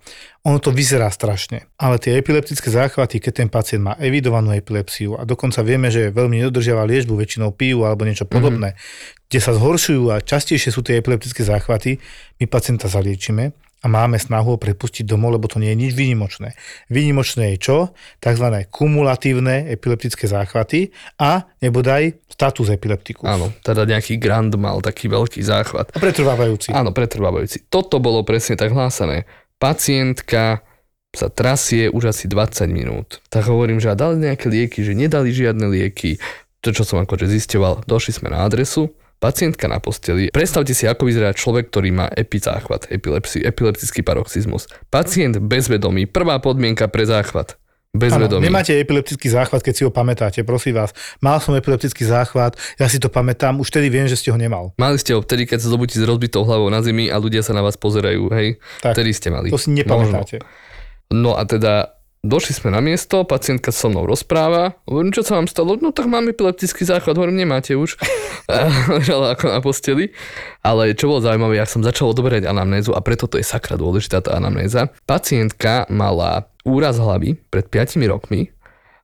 Ono to vyzerá strašne, ale tie epileptické záchvaty, keď ten pacient má evidovanú epilepsiu a dokonca vieme, že veľmi nedodržiava liečbu, väčšinou pijú alebo niečo podobné, mm-hmm. kde sa zhoršujú a častejšie sú tie epileptické záchvaty, my pacienta zaliečíme a máme snahu ho prepustiť domov, lebo to nie je nič výnimočné. Výnimočné je čo? Takzvané kumulatívne epileptické záchvaty a nebodaj status epileptikus. Áno, teda nejaký grand mal taký veľký záchvat. A pretrvávajúci. Áno, pretrvávajúci. Toto bolo presne tak hlásané. Pacientka sa trasie už asi 20 minút. Tak hovorím, že a dali nejaké lieky, že nedali žiadne lieky. To, čo som akože zisťoval, došli sme na adresu, pacientka na posteli. Predstavte si, ako vyzerá človek, ktorý má epizáchvat, epilepsi, epileptický paroxizmus. Pacient bezvedomý, prvá podmienka pre záchvat. Bezvedomý. Ano, nemáte epileptický záchvat, keď si ho pamätáte, prosím vás. Mal som epileptický záchvat, ja si to pamätám, už vtedy viem, že ste ho nemal. Mali ste ho vtedy, keď sa zobudíte s rozbitou hlavou na zemi a ľudia sa na vás pozerajú, hej? Tak, vtedy ste mali. To si nepamätáte. Možno. No a teda Došli sme na miesto, pacientka so mnou rozpráva, hovorím, čo sa vám stalo? No tak mám epileptický záchvat, hovorím, nemáte už. <laughs> Ležala ako na posteli. Ale čo bolo zaujímavé, ja som začal odoberať anamnézu a preto to je sakra dôležitá tá anamnéza. Pacientka mala úraz hlavy pred 5 rokmi,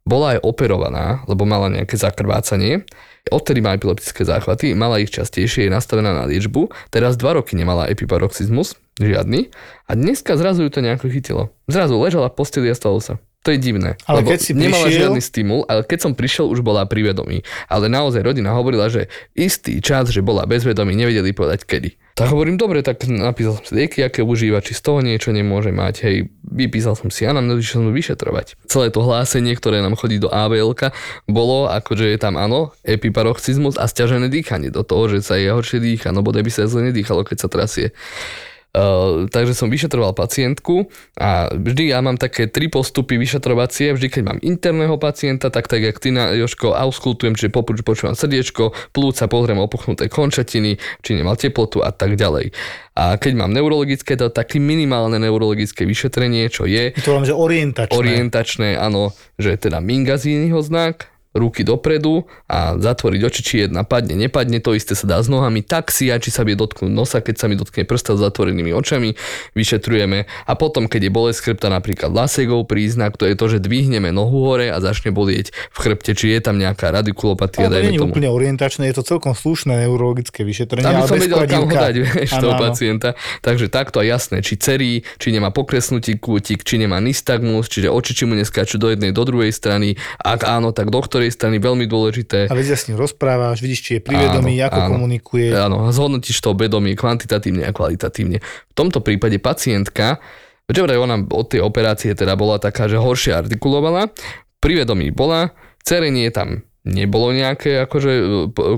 bola aj operovaná, lebo mala nejaké zakrvácanie. Odtedy má epileptické záchvaty, mala ich častejšie, je nastavená na liečbu. Teraz dva roky nemala epiparoxizmus, žiadny. A dneska zrazu ju to nejako chytilo. Zrazu ležala v posteli a stalo sa. To je divné. Ale keď si nemala prišiel... žiadny stimul, ale keď som prišiel, už bola pri vedomí. Ale naozaj rodina hovorila, že istý čas, že bola bez vedomí, nevedeli povedať kedy. Tak hovorím, dobre, tak napísal som si lieky, aké užíva, či z toho niečo nemôže mať. Hej, vypísal som si anamnézu, som vyšetrovať. Celé to hlásenie, ktoré nám chodí do AVL, bolo, akože je tam áno, epiparoxizmus a stiažené dýchanie do toho, že sa je horšie dýcha, no bodaj by sa zle nedýchalo, keď sa trasie. Uh, takže som vyšetroval pacientku a vždy ja mám také tri postupy vyšetrovacie, vždy keď mám interného pacienta, tak tak jak ty na Joško auskultujem, čiže popuč, počúvam srdiečko, plúca, pozriem opuchnuté končatiny, či nemal teplotu a tak ďalej. A keď mám neurologické, to také minimálne neurologické vyšetrenie, čo je... To vám, že orientačné. Orientačné, áno, že teda mingazínyho znak, ruky dopredu a zatvoriť oči, či jedna padne, nepadne, to isté sa dá s nohami, taxia, či sa vie dotknúť nosa, keď sa mi dotkne prsta s zatvorenými očami, vyšetrujeme. A potom, keď je bolesť chrbta napríklad Lasegov príznak, to je to, že dvihneme nohu hore a začne bolieť v chrbte, či je tam nejaká radikulopatia, dajme to nie je úplne orientačné, je to celkom slušné neurologické vyšetrenie, Aby som vedel, kam ho dať, vieš, toho pacienta. Takže takto a jasné, či cerí, či nemá pokresnutý kútik, či nemá nystagmus, čiže oči, či mu neskáču do jednej, do druhej strany. Ak áno, tak doktor ktorej strany veľmi dôležité. A vedia s ním rozprávaš, vidíš, či je privedomý, áno, ako áno, komunikuje. Áno, zhodnotíš to vedomie kvantitatívne a kvalitatívne. V tomto prípade pacientka, že ona od tej operácie teda bola taká, že horšie artikulovaná, privedomí bola, cerenie tam nebolo nejaké akože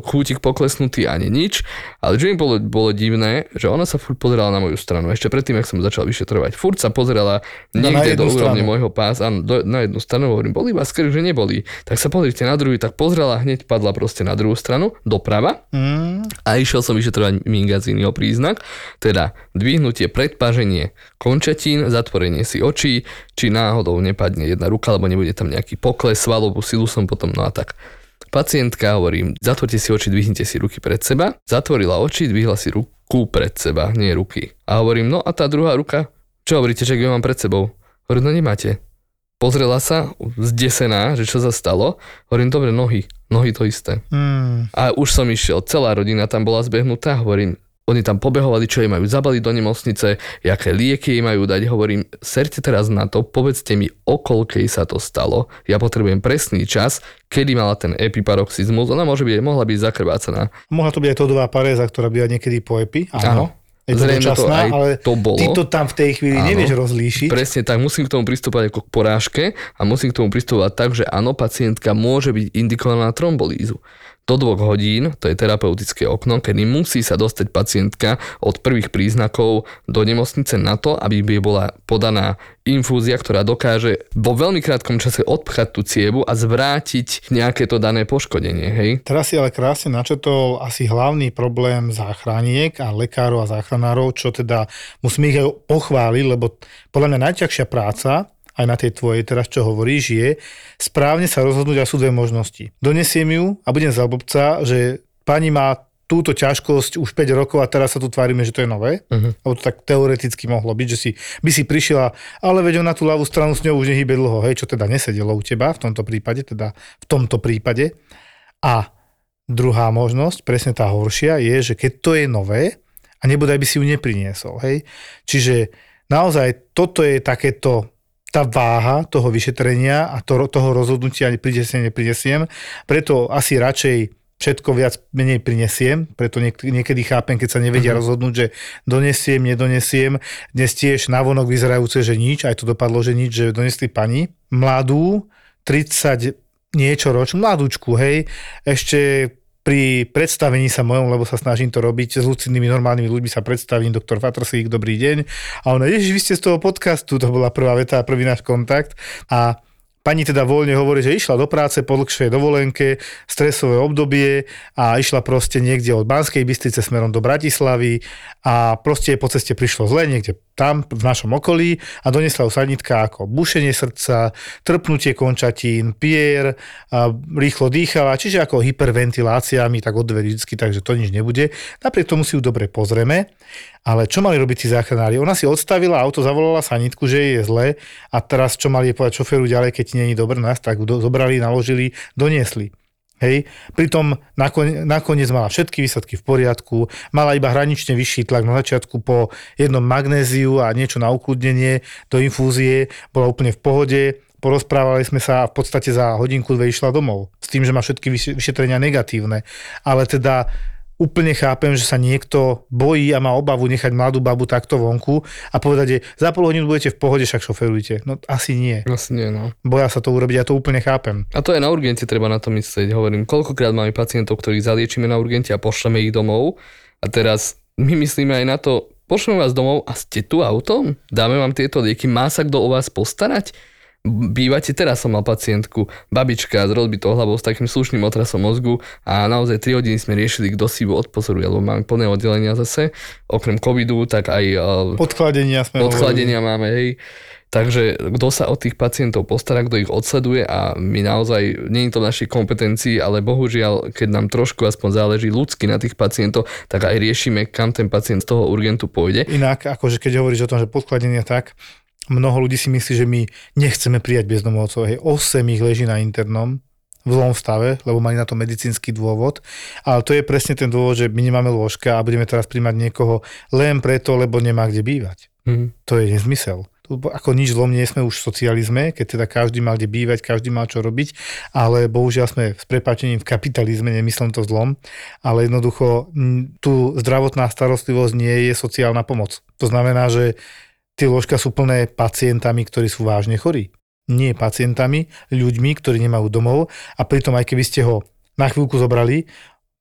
kútik poklesnutý ani nič, ale čo mi bolo, bolo divné, že ona sa furt pozerala na moju stranu. Ešte predtým, ak som začal vyšetrovať, furt sa pozerala niekde do úrovne môjho pása, do, na jednu stranu, hovorím, boli vás že neboli. Tak sa pozrite na druhý, tak pozrela, hneď padla proste na druhú stranu, doprava mm. a išiel som vyšetrovať mingazínyho príznak, teda dvihnutie, predpaženie končatín, zatvorenie si očí, či náhodou nepadne jedna ruka, alebo nebude tam nejaký pokles, svalovú silu som potom, no a tak. Pacientka, hovorím, zatvorte si oči, dvihnite si ruky pred seba. Zatvorila oči, dvihla si ruku pred seba, nie ruky. A hovorím, no a tá druhá ruka? Čo hovoríte, že ju mám pred sebou? Hovorím, no nemáte. Pozrela sa, zdesená, že čo sa stalo. Hovorím, dobre, nohy, nohy to isté. Mm. A už som išiel, celá rodina tam bola zbehnutá, hovorím, oni tam pobehovali, čo jej majú zabaliť do nemocnice, aké lieky jej majú dať. Hovorím, serte teraz na to, povedzte mi, o koľkej sa to stalo. Ja potrebujem presný čas, kedy mala ten epiparoxizmus. Ona môže byť, mohla byť zakrvácaná. Mohla to byť aj todová paréza, ktorá býva niekedy po epi. Áno. Áno. je to Zrejme to dočasná, aj ale to bolo. ty to tam v tej chvíli Áno. nevieš rozlíšiť. Presne tak, musím k tomu pristúpať ako k porážke a musím k tomu pristúpať tak, že áno, pacientka môže byť indikovaná na trombolízu. Do dvoch hodín, to je terapeutické okno, kedy musí sa dostať pacientka od prvých príznakov do nemocnice na to, aby by bola podaná infúzia, ktorá dokáže vo veľmi krátkom čase odpchať tú cievu a zvrátiť nejaké to dané poškodenie. Hej? Teraz si ale krásne načetol asi hlavný problém záchraniek a lekárov a záchranárov, čo teda musím ich aj pochváliť, lebo podľa mňa najťažšia práca aj na tej tvojej teraz, čo hovoríš, je správne sa rozhodnúť a sú dve možnosti. Donesiem ju a budem za blbca, že pani má túto ťažkosť už 5 rokov a teraz sa tu tvárime, že to je nové. Uh-huh. Lebo to tak teoreticky mohlo byť, že si, by si prišla, ale veď na tú ľavú stranu s ňou už nehybe dlho, hej, čo teda nesedelo u teba v tomto prípade, teda v tomto prípade. A druhá možnosť, presne tá horšia, je, že keď to je nové a nebude, by si ju nepriniesol, hej. Čiže naozaj toto je takéto tá váha toho vyšetrenia a to, toho rozhodnutia prinesiem, neprinesiem. Preto asi radšej všetko viac menej prinesiem, preto niek- niekedy chápem, keď sa nevedia uh-huh. rozhodnúť, že donesiem, nedonesiem. Dnes tiež navonok vyzerajúce, že nič, aj to dopadlo, že nič, že donesli pani. Mladú, 30 niečo roč, mladúčku, hej, ešte pri predstavení sa mojom, lebo sa snažím to robiť s lucidnými normálnymi ľuďmi sa predstavím, doktor Fatrsík, dobrý deň. A ona, ježiš, vy ste z toho podcastu, to bola prvá veta, prvý náš kontakt. A Pani teda voľne hovorí, že išla do práce po dlhšej dovolenke, stresové obdobie a išla proste niekde od Banskej Bystrice smerom do Bratislavy a proste po ceste prišlo zle niekde tam v našom okolí a donesla ju sanitka ako bušenie srdca, trpnutie končatín, pier, a rýchlo dýchala, čiže ako hyperventilácia mi tak odvedí vždy, takže to nič nebude. Napriek tomu si ju dobre pozrieme. Ale čo mali robiť tí záchranári? Ona si odstavila auto, zavolala sanitku, že jej je zle a teraz čo mali povedať šoféru ďalej, keď nie je dobre, nás tak do, zobrali, naložili, doniesli. Hej. Pritom nakon, nakoniec mala všetky výsledky v poriadku, mala iba hranične vyšší tlak na začiatku po jednom magnéziu a niečo na ukludnenie do infúzie, bola úplne v pohode, porozprávali sme sa a v podstate za hodinku dve išla domov. S tým, že má všetky vyšetrenia negatívne. Ale teda úplne chápem, že sa niekto bojí a má obavu nechať mladú babu takto vonku a povedať, že za pol hodinu budete v pohode, však šoferujte. No asi nie. Asi nie, no. Boja sa to urobiť, ja to úplne chápem. A to aj na urgente treba na to myslieť. Hovorím, koľkokrát máme pacientov, ktorých zaliečíme na urgente a pošleme ich domov a teraz my myslíme aj na to, pošleme vás domov a ste tu autom? Dáme vám tieto lieky, má sa kto o vás postarať? Bývate, teraz som mal pacientku, babička s rozbitou hlavou s takým slušným otrasom mozgu a naozaj 3 hodiny sme riešili, kto si ju odpozoruje, lebo máme plné oddelenia zase, okrem covidu, tak aj podchladenia, sme podchladenia máme, hej. Takže kto sa o tých pacientov postará, kto ich odsleduje a my naozaj, nie je to v našej kompetencii, ale bohužiaľ, keď nám trošku aspoň záleží ľudsky na tých pacientov, tak aj riešime, kam ten pacient z toho urgentu pôjde. Inak, akože keď hovoríš o tom, že podchladenia tak, mnoho ľudí si myslí, že my nechceme prijať bezdomovcov. Hej, 8 ich leží na internom v zlom stave, lebo mali na to medicínsky dôvod. Ale to je presne ten dôvod, že my nemáme lôžka a budeme teraz príjmať niekoho len preto, lebo nemá kde bývať. Mm. To je nezmysel ako nič zlom nie sme už v socializme, keď teda každý mal kde bývať, každý mal čo robiť, ale bohužiaľ sme s prepáčením v kapitalizme, nemyslím to zlom, ale jednoducho tu zdravotná starostlivosť nie je sociálna pomoc. To znamená, že tie ložka sú plné pacientami, ktorí sú vážne chorí. Nie pacientami, ľuďmi, ktorí nemajú domov a pritom aj keby ste ho na chvíľku zobrali,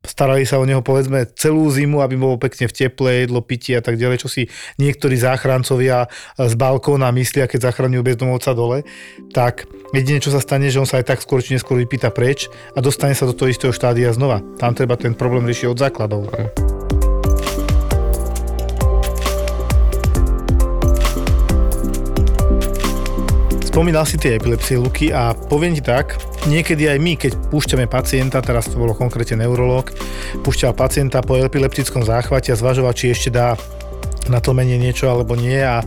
starali sa o neho povedzme celú zimu, aby bolo pekne v teple, jedlo, pitie a tak ďalej, čo si niektorí záchrancovia z balkóna myslia, keď zachraňujú bezdomovca dole, tak jedine, čo sa stane, že on sa aj tak skôr či neskôr vypýta preč a dostane sa do toho istého štádia znova. Tam treba ten problém riešiť od základov. Spomínal si tie epilepsie, Luky, a poviem ti tak, niekedy aj my, keď púšťame pacienta, teraz to bolo konkrétne neurolog, púšťal pacienta po epileptickom záchvate a zvažoval, či ešte dá na tlmenie niečo alebo nie a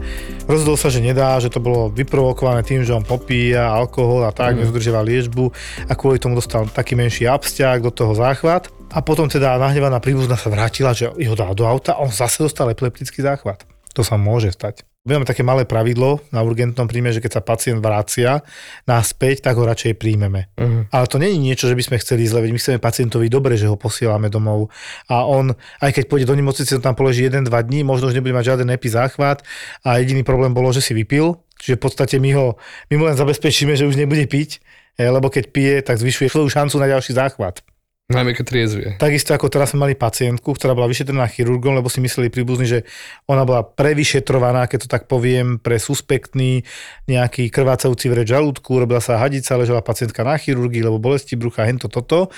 rozhodol sa, že nedá, že to bolo vyprovokované tým, že on popíja alkohol a tak, mm. nezudržiava liečbu a kvôli tomu dostal taký menší abstiak do toho záchvat a potom teda nahnevaná príbuzná sa vrátila, že ho dá do auta a on zase dostal epileptický záchvat. To sa môže stať. Máme také malé pravidlo na urgentnom príjme, že keď sa pacient vrácia naspäť, tak ho radšej príjmeme. Uh-huh. Ale to je niečo, že by sme chceli zle, my chceme pacientovi dobre, že ho posielame domov. A on, aj keď pôjde do nemocnice, on tam položí 1-2 dní, možno už nebude mať žiaden epizáchvat a jediný problém bolo, že si vypil, čiže v podstate my ho, my mu len zabezpečíme, že už nebude piť, lebo keď pije, tak zvyšuje svoju šancu na ďalší záchvat. Najmä keď triezvie. Takisto ako teraz sme mali pacientku, ktorá bola vyšetrená chirurgom, lebo si mysleli príbuzní, že ona bola prevyšetrovaná, keď to tak poviem, pre suspektný nejaký krvácajúci vreč žalúdku, robila sa hadica, ležela pacientka na chirurgii, lebo bolesti brucha, hento toto.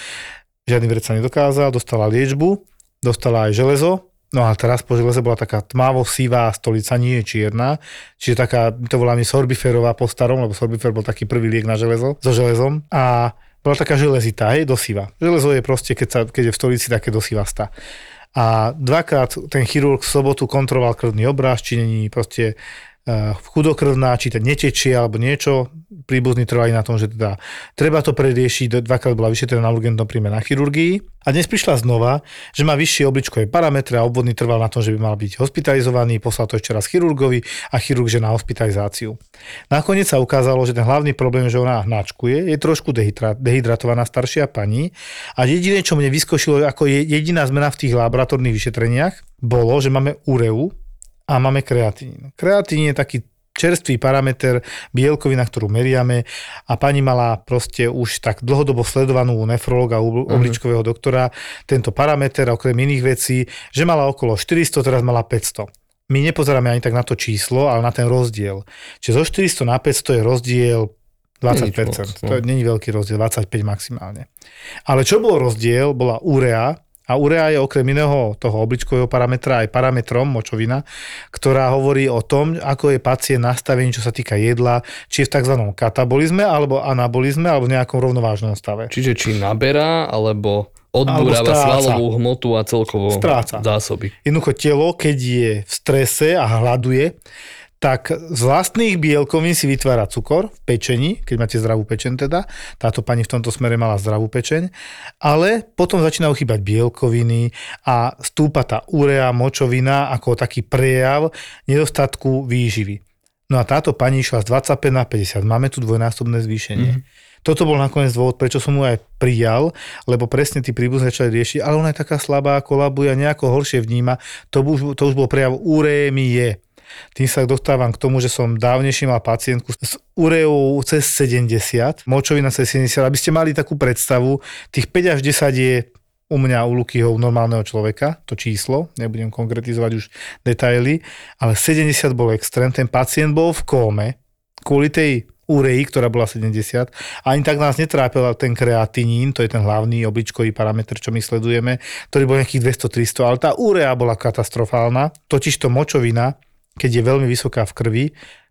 Žiadny vreč sa nedokázal, dostala liečbu, dostala aj železo, No a teraz po železe bola taká tmavo sivá stolica, nie je čierna. Čiže taká, to voláme sorbiferová po starom, lebo sorbifer bol taký prvý liek na železo, so železom. A bola taká železitá, hej, dosiva. Železo je proste, keď, sa, keď je v stolici, také dosivastá. A dvakrát ten chirurg v sobotu kontroloval krvný obraz, či není proste chudokrvná, či to netečie alebo niečo. Príbuzní trvali na tom, že teda treba to predriešiť. Dvakrát bola vyšetrená na urgentnom príjme na chirurgii. A dnes prišla znova, že má vyššie obličkové parametre a obvodný trval na tom, že by mal byť hospitalizovaný, poslal to ešte raz chirurgovi a chirurg že na hospitalizáciu. Nakoniec sa ukázalo, že ten hlavný problém, že ona hnačkuje, je trošku dehydratovaná staršia pani a jediné, čo mne vyskošilo ako jediná zmena v tých laboratórnych vyšetreniach, bolo, že máme ureu a máme kreatín. Kreatín je taký čerstvý parameter, bielkovina, ktorú meriame a pani mala proste už tak dlhodobo sledovanú nefrologa, mhm. obličkového doktora, tento parameter, okrem iných vecí, že mala okolo 400, teraz mala 500 my nepozeráme ani tak na to číslo, ale na ten rozdiel. Čiže zo 400 na 500 je rozdiel 20%. Moc, no. To není veľký rozdiel, 25 maximálne. Ale čo bol rozdiel, bola urea, a urea je okrem iného toho obličkového parametra aj parametrom močovina, ktorá hovorí o tom, ako je pacient nastavený, čo sa týka jedla, či je v tzv. katabolizme, alebo anabolizme, alebo v nejakom rovnovážnom stave. Čiže či naberá, alebo odbúrava svalovú hmotu a celkovo stráca. zásoby. Jednoducho telo, keď je v strese a hľaduje, tak z vlastných bielkovín si vytvára cukor v pečení, keď máte zdravú pečen teda, táto pani v tomto smere mala zdravú pečeň, ale potom začínajú chýbať bielkoviny a stúpa tá urea, močovina ako taký prejav nedostatku výživy. No a táto pani išla z 25 na 50. Máme tu dvojnásobné zvýšenie. Mm-hmm. Toto bol nakoniec dôvod, prečo som mu aj prijal, lebo presne tí príbuzní začali riešiť, ale ona je taká slabá, kolabuje nejako horšie vníma. To už, to už bol prejav urémie. Tým sa dostávam k tomu, že som dávnejšie mal pacientku s ureou cez 70, močovina cez 70, aby ste mali takú predstavu, tých 5 až 10 je u mňa, u Lukyho, u normálneho človeka, to číslo, nebudem konkretizovať už detaily, ale 70 bol extrém, ten pacient bol v kóme, kvôli tej urei, ktorá bola 70. Ani tak nás netrápil ten kreatinín, to je ten hlavný obličkový parameter, čo my sledujeme, ktorý bol nejakých 200-300, ale tá urea bola katastrofálna. Totiž to močovina keď je veľmi vysoká v krvi,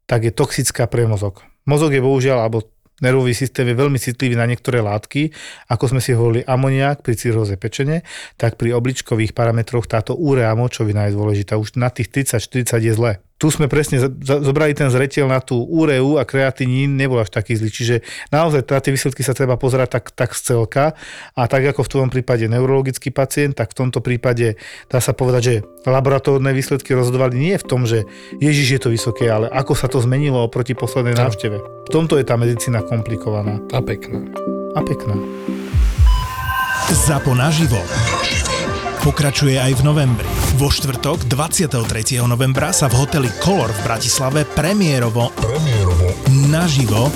tak je toxická pre mozog. Mozog je bohužiaľ, alebo nervový systém je veľmi citlivý na niektoré látky, ako sme si hovorili amoniak pri cirhóze pečene, tak pri obličkových parametroch táto úrea močovina je dôležitá. Už na tých 30-40 je zle tu sme presne zobrali ten zreteľ na tú úreu a kreatinín nebol až taký zlý. Čiže naozaj na tie výsledky sa treba pozerať tak, tak z celka a tak ako v tvojom prípade neurologický pacient, tak v tomto prípade dá sa povedať, že laboratórne výsledky rozhodovali nie v tom, že Ježiš je to vysoké, ale ako sa to zmenilo oproti poslednej no. návšteve. V tomto je tá medicína komplikovaná. A pekná. A pekná. Zapo naživo pokračuje aj v novembri. Vo štvrtok 23. novembra sa v hoteli Color v Bratislave premiérovo, premiérovo. naživo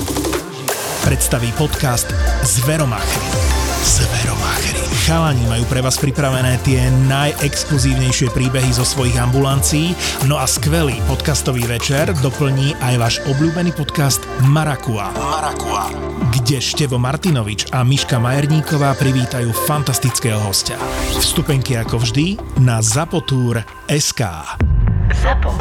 predstaví podcast Zveromachry. Zveromachry. Chalani majú pre vás pripravené tie najexkluzívnejšie príbehy zo svojich ambulancií, no a skvelý podcastový večer doplní aj váš obľúbený podcast Marakua. Marakua kde Števo Martinovič a Miška Majerníková privítajú fantastického hostia. Vstupenky ako vždy na Zapotúr SK. Zapo.